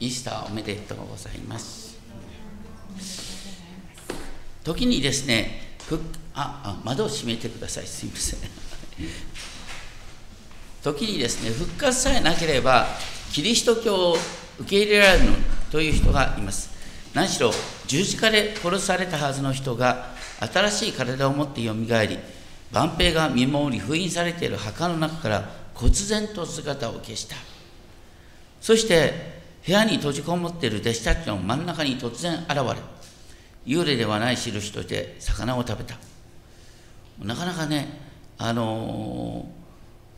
イースターおめでとうございます。時にですねふああ窓を閉めてください。すいません。時にですね復活さえなければキリスト教を受け入れられるという人がいます。何しろ十字架で殺されたはずの人が新しい体を持ってよみがえり万兵が見守り封印されている墓の中から忽然と姿を消した。そして部屋に閉じこもっている弟子たちの真ん中に突然現れ幽霊ではない印として魚を食べた。なかなかねあの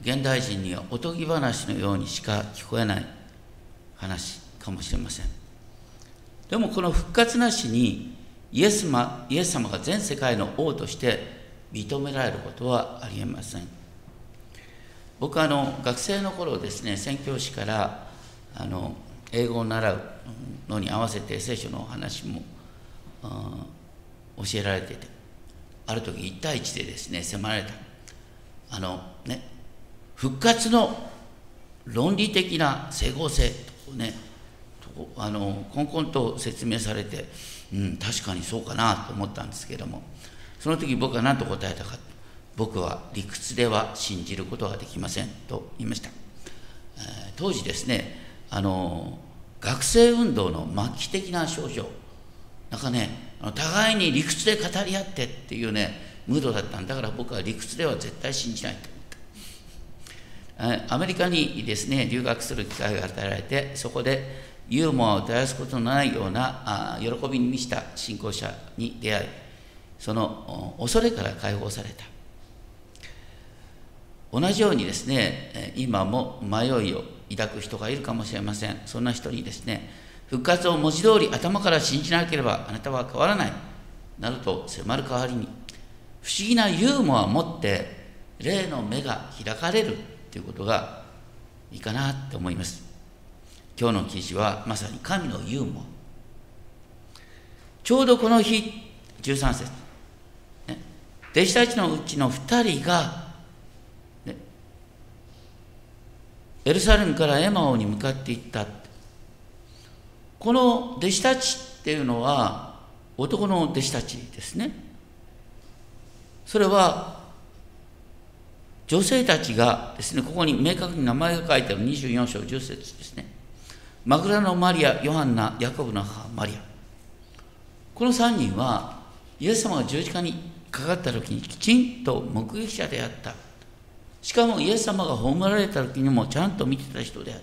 ー、現代人にはおとぎ話のようにしか聞こえない話かもしれません。でもこの復活なしにイエス様イエス様が全世界の王として認められることはありえません。僕はあの学生の頃ですね宣教師からあの英語を習うのに合わせて聖書の話も教えられててある時1対1でですね迫られた。あのね復活の論理的な整合性とねあのコンコンと説明されて、うん、確かにそうかなと思ったんですけどもその時僕は何と答えたか僕は理屈では信じることができませんと言いました、えー、当時ですねあの学生運動の末期的な症状。なんかね互いに理屈で語り合ってっていうねムードだったんだ。から僕は理屈では絶対信じないと思った。アメリカにですね留学する機会が与えられてそこでユーモアを絶やすことのないようなあ喜びに満ちた信仰者に出会いその恐れから解放された。同じようにですね今も迷いを抱く人がいるかもしれません。そんな人にですね復活を文字通り頭から信じなければあなたは変わらないなどと迫る代わりに不思議なユーモアを持って霊の目が開かれるということがいいかなって思います。今日の記事はまさに神のユーモア。ちょうどこの日13節、ね、弟子たちのうちの2人が、ね、エルサレムからエマオに向かっていったこの弟子たちっていうのは男の弟子たちですねそれは女性たちがですねここに明確に名前が書いてある24章10節ですねマグラのマリア、ヨハンナ、ヤコブの母、マリア。この3人は、イエス様が十字架にかかった時にきちんと目撃者であった。しかもイエス様が葬られた時にもちゃんと見てた人であっ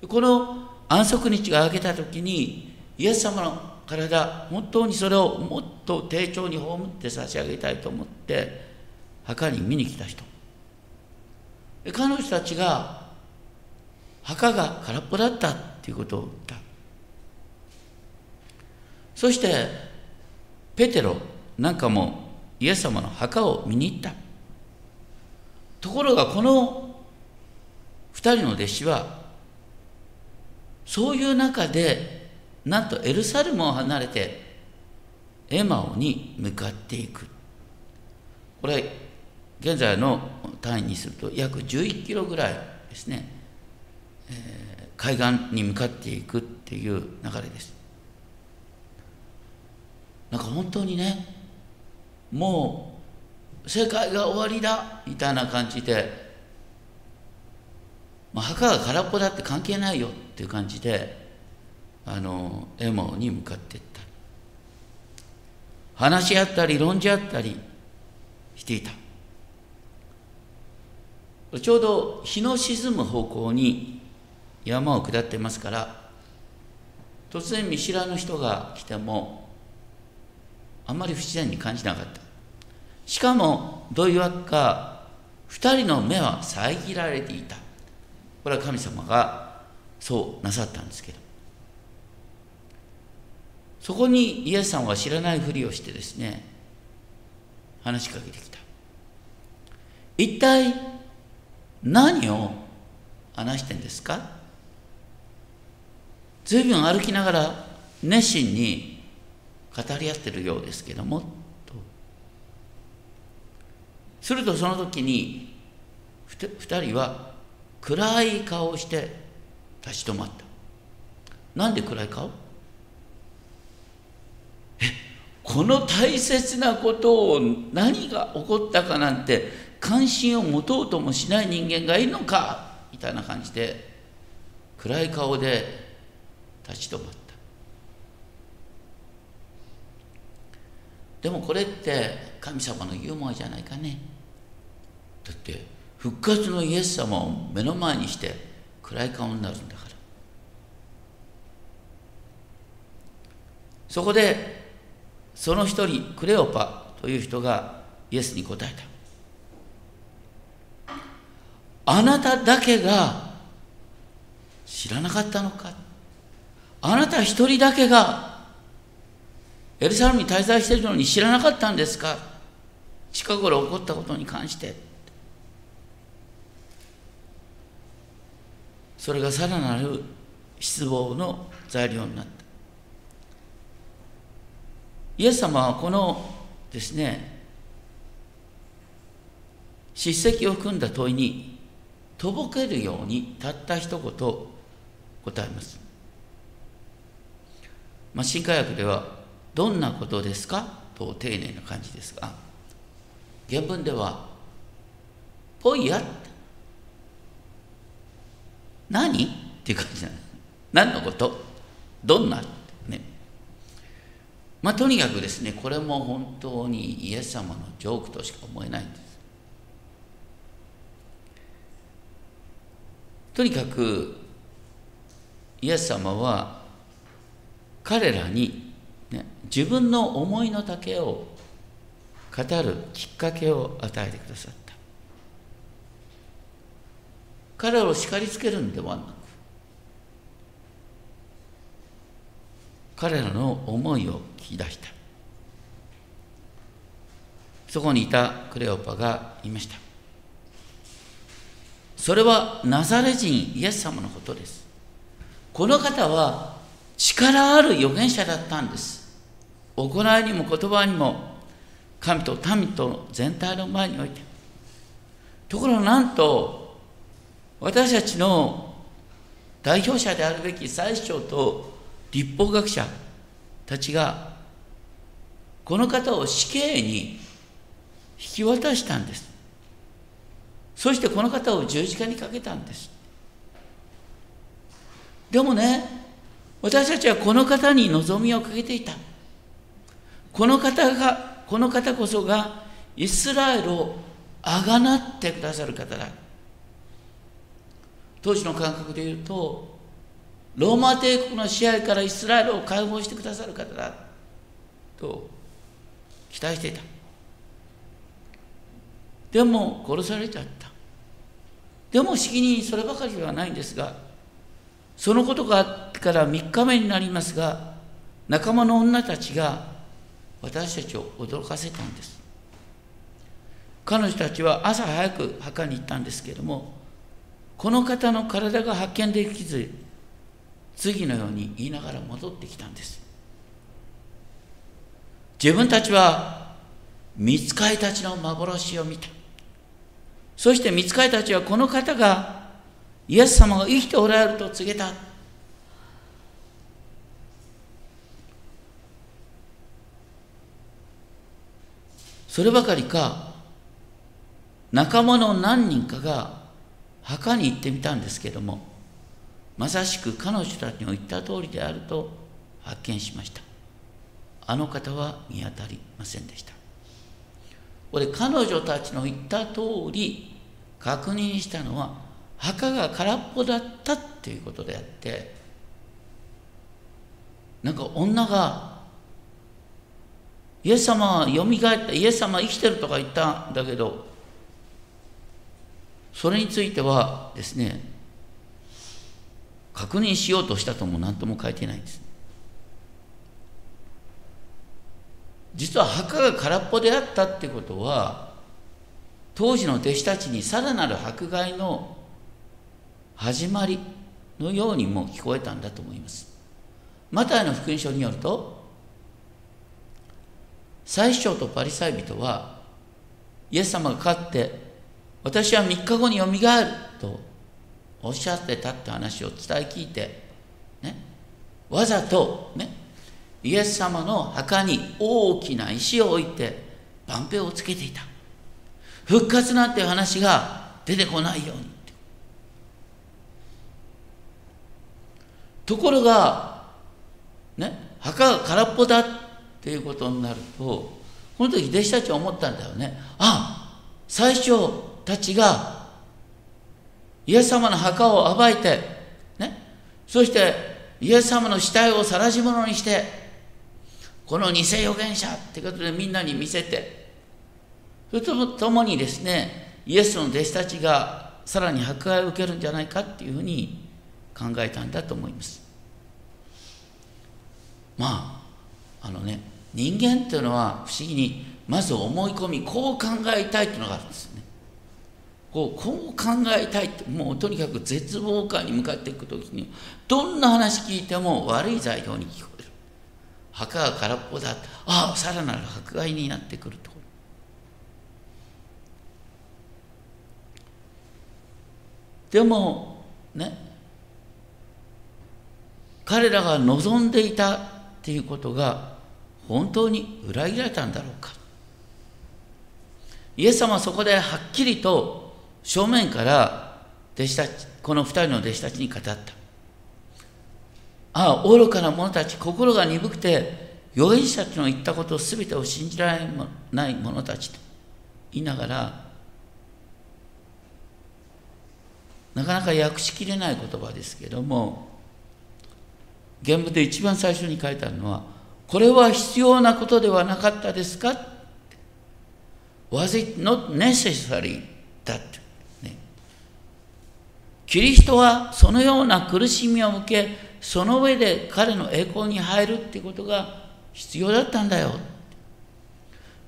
た。この安息日が明けた時に、イエス様の体、本当にそれをもっと丁重に葬って差し上げたいと思って、墓に見に来た人。彼女たちが墓が空っぽだったっていうことを言ったそしてペテロなんかもイエス様の墓を見に行ったところがこの2人の弟子はそういう中でなんとエルサレムを離れてエマオに向かっていく。これ現在の単位にすると約11キロぐらいですね。え海岸に向かっていくっていう流れです。なんか本当にねもう世界が終わりだみたいな感じで、まあ、墓が空っぽだって関係ないよっていう感じであのエモに向かっていった。話し合ったり論じ合ったりしていた。ちょうど日の沈む方向に山を下ってますから突然見知らぬ人が来てもあんまり不自然に感じなかった。しかもどういうわけか2人の目は遮られていた。これは神様がそうなさったんですけど。そこにイエスさんは知らないふりをしてですね話しかけてきた。一体何を話してんですか？随分歩きながら熱心に語り合ってるようですけども。するとその時に2人は暗い顔をして立ち止まった。なんで暗い顔？えこの大切なことを何が起こったかなんて関心を持とうともしない人間がいるのか？みたいな感じで暗い顔で立ち止まった。でもこれって神様のユーモアじゃないかね。だって復活のイエス様を目の前にして暗い顔になるんだから。そこでその一人クレオパという人がイエスに答えた。あなただけが知らなかったのか。あなた一人だけがエルサレムに滞在しているのに知らなかったんですか。近頃起こったことに関して。それがさらなる失望の材料になった。イエス様はこのですね叱責を含んだ問いにとぼけるようにたった一言答えます、まあ、新科学ではどんなことですか？と丁寧な感じですが原文では「ぽいや」何？っていう感じなんです。何のこと？どんな？ね。まあ、とにかくですね、これも本当にイエス様のジョークとしか思えないんです。とにかく、イエス様は彼らに、ね、自分の思いの丈を語るきっかけを与えてくださった。彼らを叱りつけるんではなく彼らの思いを聞き出した。そこにいたクレオパがいました。それはナザレ人イエス様のことです。この方は力ある預言者だったんです。行いにも言葉にも神と民と全体の前において。ところがなんと私たちの代表者であるべき最首長と立法学者たちがこの方を死刑に引き渡したんです。そしてこの方を十字架にかけたんです。でもね私たちはこの方に望みをかけていた。この方がこの方こそがイスラエルをあがなってくださる方だ当時の感覚で言うとローマ帝国の支配からイスラエルを解放してくださる方だと期待していた。でも殺されちゃった。でもしきにそればかりではないんですがそのことがあってから3日目になりますが仲間の女たちが私たちを驚かせたんです。彼女たちは朝早く墓に行ったんですけれどもこの方の体が発見できず次のように言いながら戻ってきたんです。自分たちは見つかいたちの幻を見た。そして見つかいたちはこの方がイエス様が生きておられると告げた。そればかりか仲間の何人かが墓に行ってみたんですけどもまさしく彼女たちの言った通りであると発見しました。あの方は見当たりませんでした。これ彼女たちの言った通り確認したのは墓が空っぽだったっていうことであってなんか女がイエス様はよみがえったイエス様は生きてるとか言ったんだけどそれについてはですね確認しようとしたとも何とも書いてないんです。実は墓が空っぽであったってことは当時の弟子たちにさらなる迫害の始まりのようにも聞こえたんだと思います。マタイの福音書によると最初とパリサイ人はイエス様が勝って私は3日後によみがえるとおっしゃってたって話を伝え聞いて、ね、わざとねイエス様の墓に大きな石を置いて万平をつけていた。復活なんていう話が出てこないように。ところがね墓が空っぽだっていうことになるとこの時弟子たちは思ったんだよね。あ最初たちがイエス様の墓を暴いてねそしてイエス様の死体を晒し者にしてこの偽預言者ってことでみんなに見せてそれとともにですねイエスの弟子たちがさらに迫害を受けるんじゃないかっていうふうに考えたんだと思います。まああのね人間っていうのは不思議にまず思い込みこう考えたいっていうのがあるんですね。こうこう考えたいってもうとにかく絶望感に向かっていく時にどんな話聞いても悪い材料に聞こえる。墓が空っぽだああさらなる迫害になってくるとでもね彼らが望んでいたっていうことが本当に裏切られたんだろうか。イエス様はそこではっきりと正面から弟子たちこの2人の弟子たちに語った。ああ愚かな者たち心が鈍くて預言者たちの言ったことを全てを信じられない者たちと言いながらなかなか訳しきれない言葉ですけども原文で一番最初に書いてあるのはこれは必要なことではなかったですか？Was it not necessary that、ね、キリストはそのような苦しみを受けその上で彼の栄光に入るってことが必要だったんだよ。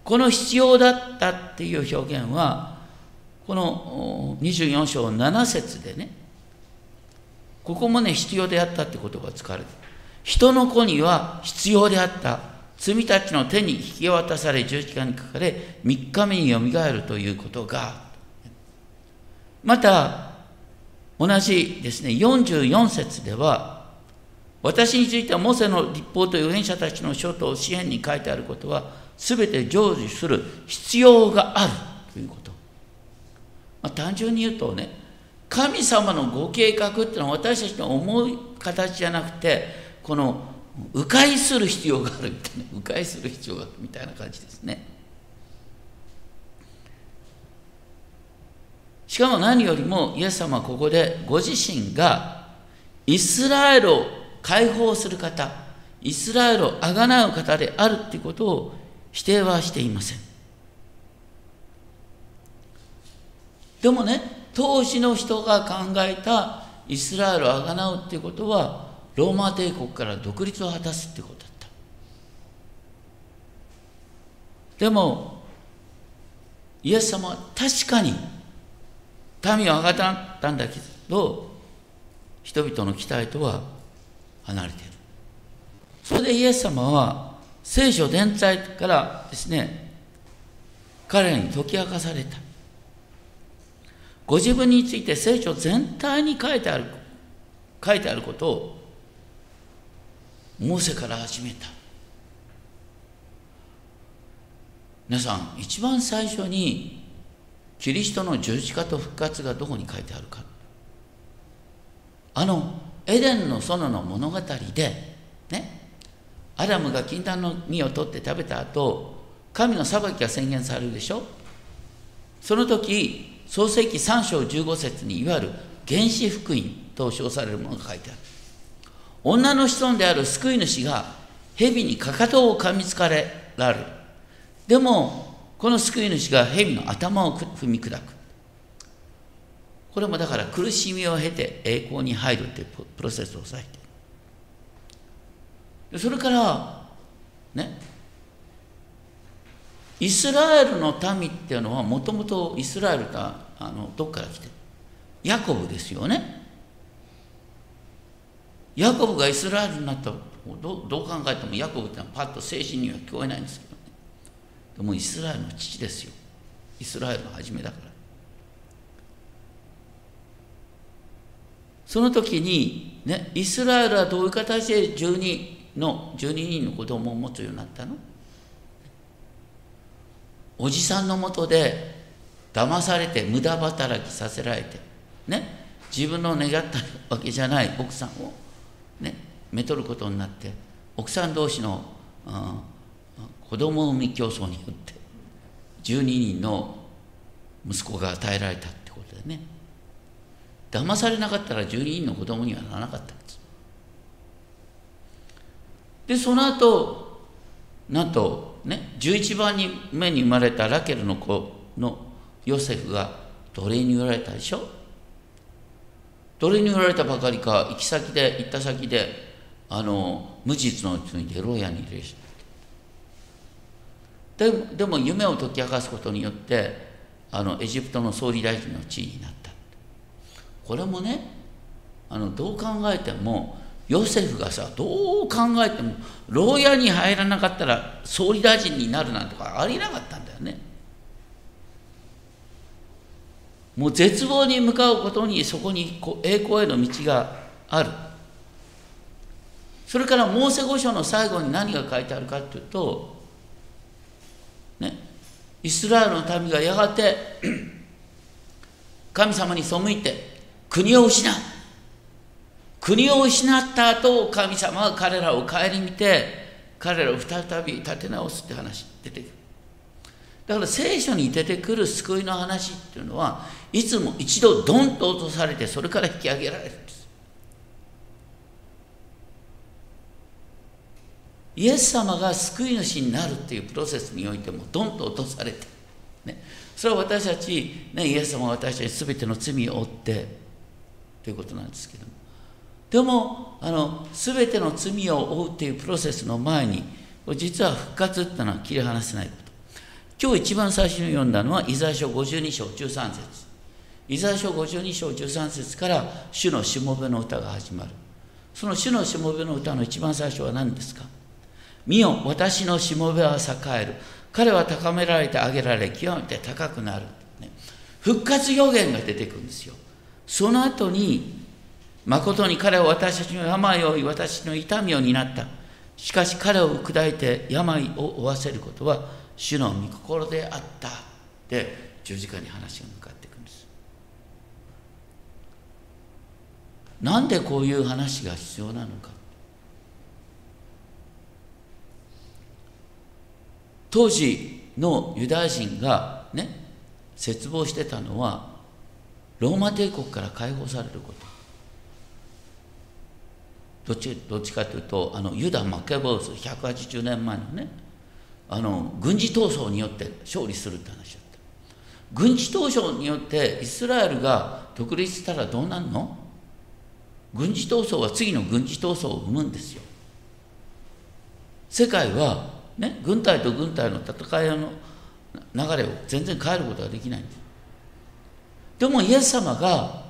この必要だったっていう表現はこの24章7節でねここもね必要であったって言葉が使われて人の子には必要であった。罪たちの手に引き渡され十字架にかかれ3日目によみがえるということが。また同じですね44節では私についてはモセの立法と預言者たちの書と支援に書いてあることは全て成就する必要があるということ、まあ、単純に言うとね神様のご計画っていうのは私たちの思う形じゃなくてこの迂回する必要があるみたいな迂回する必要があるみたいな感じですね。しかも何よりもイエス様はここでご自身がイスラエルを解放する方イスラエルをあがなう方であるということを否定はしていません。でもね当時の人が考えたイスラエルをあがなうっていうことはローマ帝国から独立を果たすってことだった。でもイエス様は確かに民はあがったんだけど人々の期待とは離れている。それでイエス様は聖書全体からですね彼に解き明かされた。ご自分について聖書全体に書いてある書いてあることをモーセから始めた。皆さん一番最初にキリストの十字架と復活がどこに書いてあるか。あのエデンの園の物語でねアダムが禁断の実を取って食べた後神の裁きが宣言されるでしょ。その時創世紀3章15節にいわゆる原始福音と称されるものが書いてある。女の子孫である救い主が蛇にかかとを噛みつかれられる。でもこの救い主が蛇の頭を踏み砕く。これもだから苦しみを経て栄光に入るというプロセスを抑えて。それからねイスラエルの民っていうのはもともとイスラエルがあのどっから来て？るヤコブですよね。ヤコブがイスラエルになった。どどう考えてもヤコブってのはパッと精神には聞こえないんですけど。ねでもイスラエルの父ですよ。イスラエルの初めだから。その時にね、イスラエルはどういう形で12の12人の子供を持つようになったの？おじさんのもとで騙されて無駄働きさせられてね自分の願ったわけじゃない奥さんをねめとることになって奥さん同士の、うん、子供産み競争によって12人の息子が与えられたってことでね。騙されなかったら12人の子供にはならなかったんです。でその後なんとね11番目に生まれたラケルの子のヨセフが奴隷に売られたでしょ。奴隷に売られたばかりか行き先で行った先であの無実の罪で牢屋に入れででも夢を解き明かすことによってあのエジプトの総理大臣の地位になった。これもねあのどう考えてもヨセフがさどう考えても牢屋に入らなかったら総理大臣になるなんてありなかったんだよね。もう絶望に向かうことにそこに栄光への道がある。それからモーセ五章の最後に何が書いてあるかというとね。イスラエルの民がやがて 神様に背いて国を失う。国を失った後神様は彼らを顧みて彼らを再び立て直すって話出てくる。だから聖書に出てくる救いの話っていうのはいつも一度ドンと落とされてそれから引き上げられるんですイエス様が救い主になるっていうプロセスにおいてもドンと落とされて、ね、それは私たち、ね、イエス様は私たち全ての罪を負ってということなんですけども。でもあの全ての罪を負うっていうプロセスの前に実は復活っていうのは切り離せないこと。今日一番最初に読んだのはイザヤ書52章13節。イザヤ書52章13節から主のしもべの歌が始まる。その主のしもべの歌の一番最初は何ですか？見よ私のしもべは栄える。彼は高められてあげられ極めて高くなる、ね、復活予言が出てくるんですよ。その後に誠に彼は私たちの病を負い私の痛みを担った。しかし彼を砕いて病を負わせることは主の御心であった。で十字架に話が向かっていくんです。なんでこういう話が必要なのか。当時のユダヤ人がね絶望してたのはローマ帝国から解放されること。どっちどっちかというとあのユダ・マケボウス180年前のねあの軍事闘争によって勝利するって話だった。軍事闘争によってイスラエルが独立したらどうなんの？軍事闘争は次の軍事闘争を生むんですよ。世界はね軍隊と軍隊の戦いの流れを全然変えることができないんです。でもイエス様が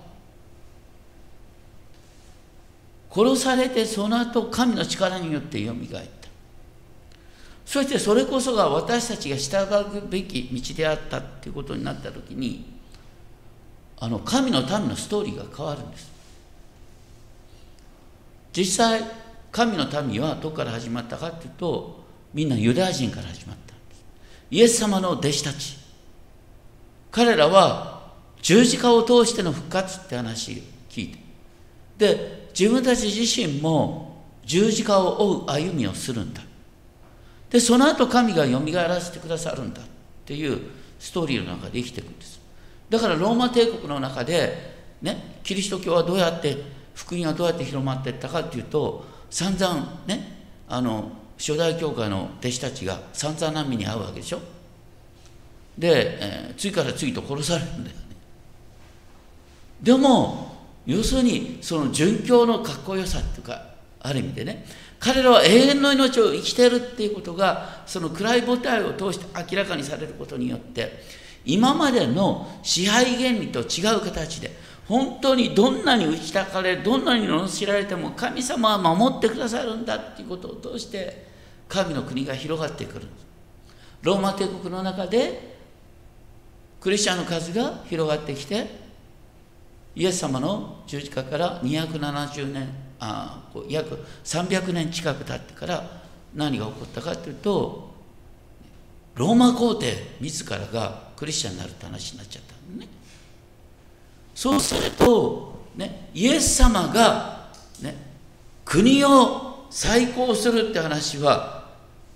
殺されてその後神の力によってよみがえった。そしてそれこそが私たちが従うべき道であったっていうことになった時にあの神の民のストーリーが変わるんです。実際神の民はどこから始まったかっていうとみんなユダヤ人から始まった。んですイエス様の弟子たち。彼らは十字架を通しての復活って話を聞いてで自分たち自身も十字架を追う歩みをするんだ。でその後神がよみがえらせてくださるんだっていうストーリーの中で生きていくんです。だからローマ帝国の中でねキリスト教はどうやって福音はどうやって広まっていったかっていうと散々ねあの初代教会の弟子たちが散々難民に遭うわけでしょ。で、えー、次から次と殺されるんだよね。でも要するにその殉教のかっこよさっていうかある意味でね彼らは永遠の命を生きてるっていうことがその暗い母体を通して明らかにされることによって今までの支配原理と違う形で本当にどんなに打ちたかれどんなに罵られても神様は守ってくださるんだっていうことを通して神の国が広がってくる。ローマ帝国の中でクリスチャンの数が広がってきてイエス様の十字架から270年あ約300年近く経ってから何が起こったかというとローマ皇帝自らがクリスチャンになるって話になっちゃったのね。そうすると、ね、イエス様が、ね、国を再興するって話は、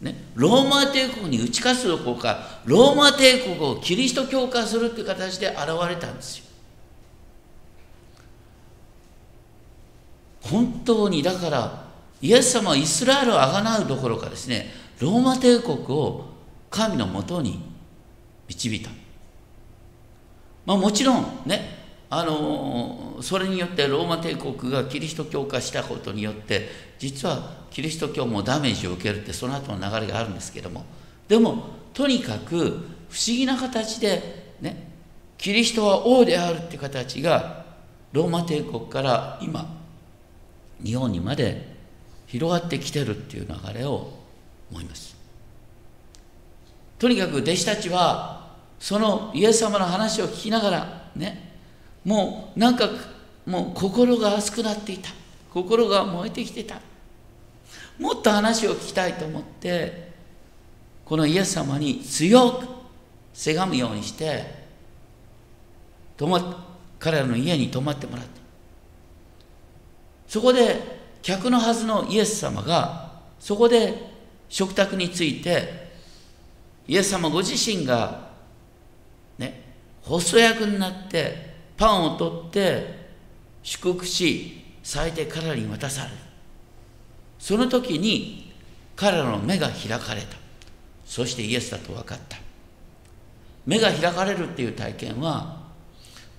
ね、ローマ帝国に打ち勝つどころかローマ帝国をキリスト教化するって形で現れたんですよ。本当にだからイエス様はイスラエルをあがなうどころかですねローマ帝国を神のもとに導いた、まあ、もちろんねあのそれによってローマ帝国がキリスト教化したことによって実はキリスト教もダメージを受けるってその後の流れがあるんですけども。でもとにかく不思議な形でねキリストは王であるって形がローマ帝国から今日本にまで広がってきてるっていう流れを思います。とにかく弟子たちはそのイエス様の話を聞きながらねもうなんかもう心が熱くなっていた。心が燃えてきてた。もっと話を聞きたいと思ってこのイエス様に強くせがむようにして彼らの家に泊まってもらった。そこで客のはずのイエス様がそこで食卓についてイエス様ご自身がね細役になってパンを取って祝福し咲いて彼らに渡される。その時に彼らの目が開かれた。そしてイエスだと分かった。目が開かれるっていう体験は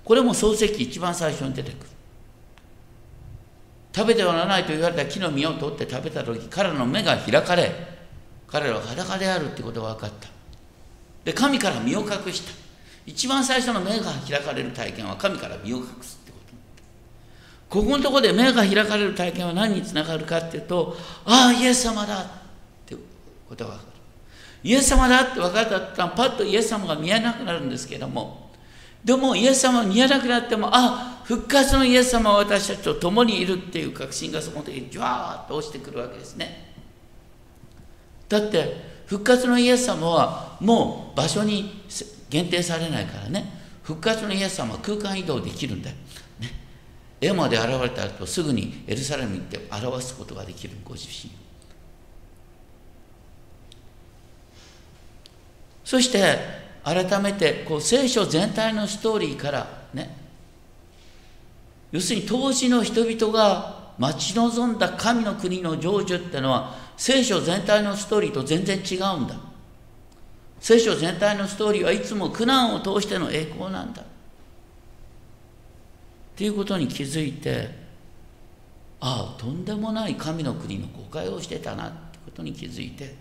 これも漱石一番最初に出てくる。食べてはならないと言われた木の実を取って食べた時彼らの目が開かれ彼らは裸であるってことが分かった。で神から身を隠した。一番最初の目が開かれる体験は神から身を隠すってこと。ここのとこで目が開かれる体験は何につながるかっていうとああイエス様だってことが分かる。イエス様だって分かったらパッとイエス様が見えなくなるんですけどもでもイエス様が見えなくなってもあ復活のイエス様は私たちと共にいるっていう確信がそこでジュワーッと落ちてくるわけですね。だって復活のイエス様はもう場所に限定されないからね。復活のイエス様は空間移動できるんだよ、ね、絵まで現れた後すぐにエルサレムに行って表すことができるご自身。そして改めてこう聖書全体のストーリーからね。要するに当時の人々が待ち望んだ神の国の成就ってのは聖書全体のストーリーと全然違うんだ。聖書全体のストーリーはいつも苦難を通しての栄光なんだ。っていうことに気づいてああとんでもない神の国の誤解をしてたなってことに気づいて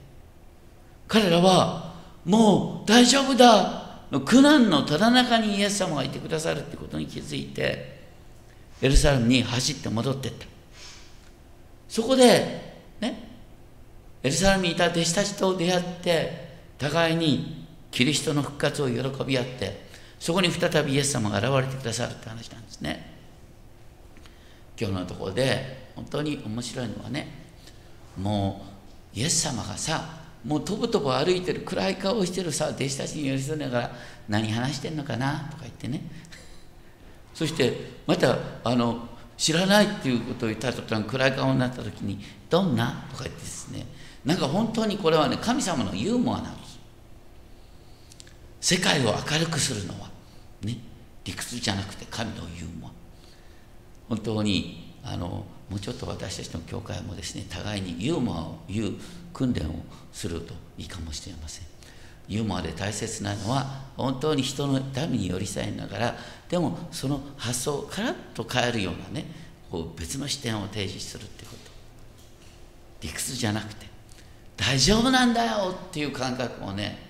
彼らはもう大丈夫だの苦難のただ中にイエス様がいてくださるってことに気づいてエルサレムに走って戻ってった。そこでねエルサレムにいた弟子たちと出会って互いにキリストの復活を喜び合ってそこに再びイエス様が現れてくださるって話なんですね。今日のところで本当に面白いのはねもうイエス様がさもうとぼとぼ歩いてる暗い顔をしてるさ弟子たちに寄り添いながら何話してんのかなとか言ってね。そしてまたあの知らないっていうことを言った途端暗い顔になった時に「どんな?」とか言ってですね。なんか本当にこれはね神様のユーモアなんです。世界を明るくするのはね理屈じゃなくて神のユーモア本当にあのもうちょっと私たちの教会もですね互いにユーモアを言う訓練をするといいかもしれません。ユーモアで大切なのは本当に人のために寄り添いながらでもその発想をカラッと変えるようなねこう別の視点を提示するってこと。理屈じゃなくて大丈夫なんだよっていう感覚をね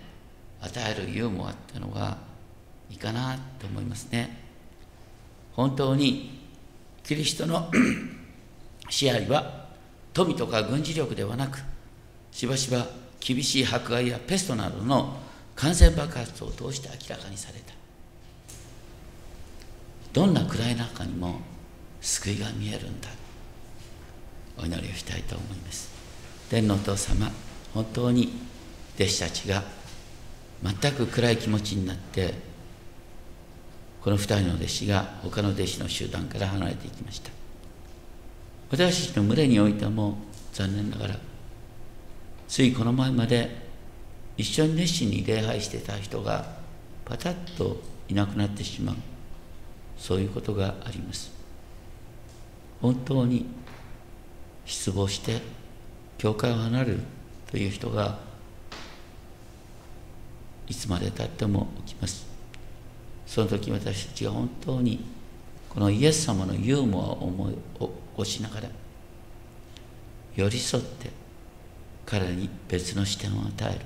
与えるユーモアっていうのがいいかなと思いますね。本当にキリストの 支配は富とか軍事力ではなくしばしば厳しい迫害やペストなどの感染爆発を通して明らかにされた。どんな暗い中にも救いが見えるんだ。お祈りをしたいと思います。天のお父様本当に弟子たちが全く暗い気持ちになってこの2人の弟子が他の弟子の集団から離れていきました。私たちの群れにおいても残念ながらついこの前まで一緒に熱心に礼拝してた人がパタッといなくなってしまうそういうことがあります。本当に失望して教会を離れるという人がいつまでたっても起きます。その時私たちが本当にこのイエス様のユーモアを思い起こしながら寄り添って彼に別の視点を与える。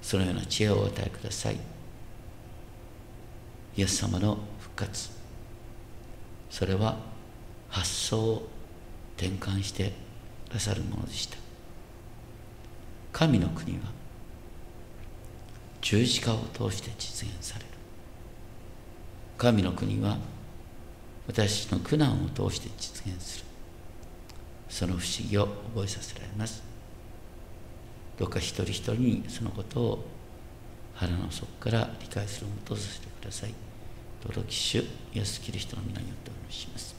そのような知恵をお与えください。イエス様の復活。それは発想を転換してくださるものでした。神の国は十字架を通して実現される神の国は私の苦難を通して実現するその不思議を覚えさせられますどうか一人一人にそのことを腹の底から理解することをさせてください。尊き主イエス・キリストの皆によってお願いします。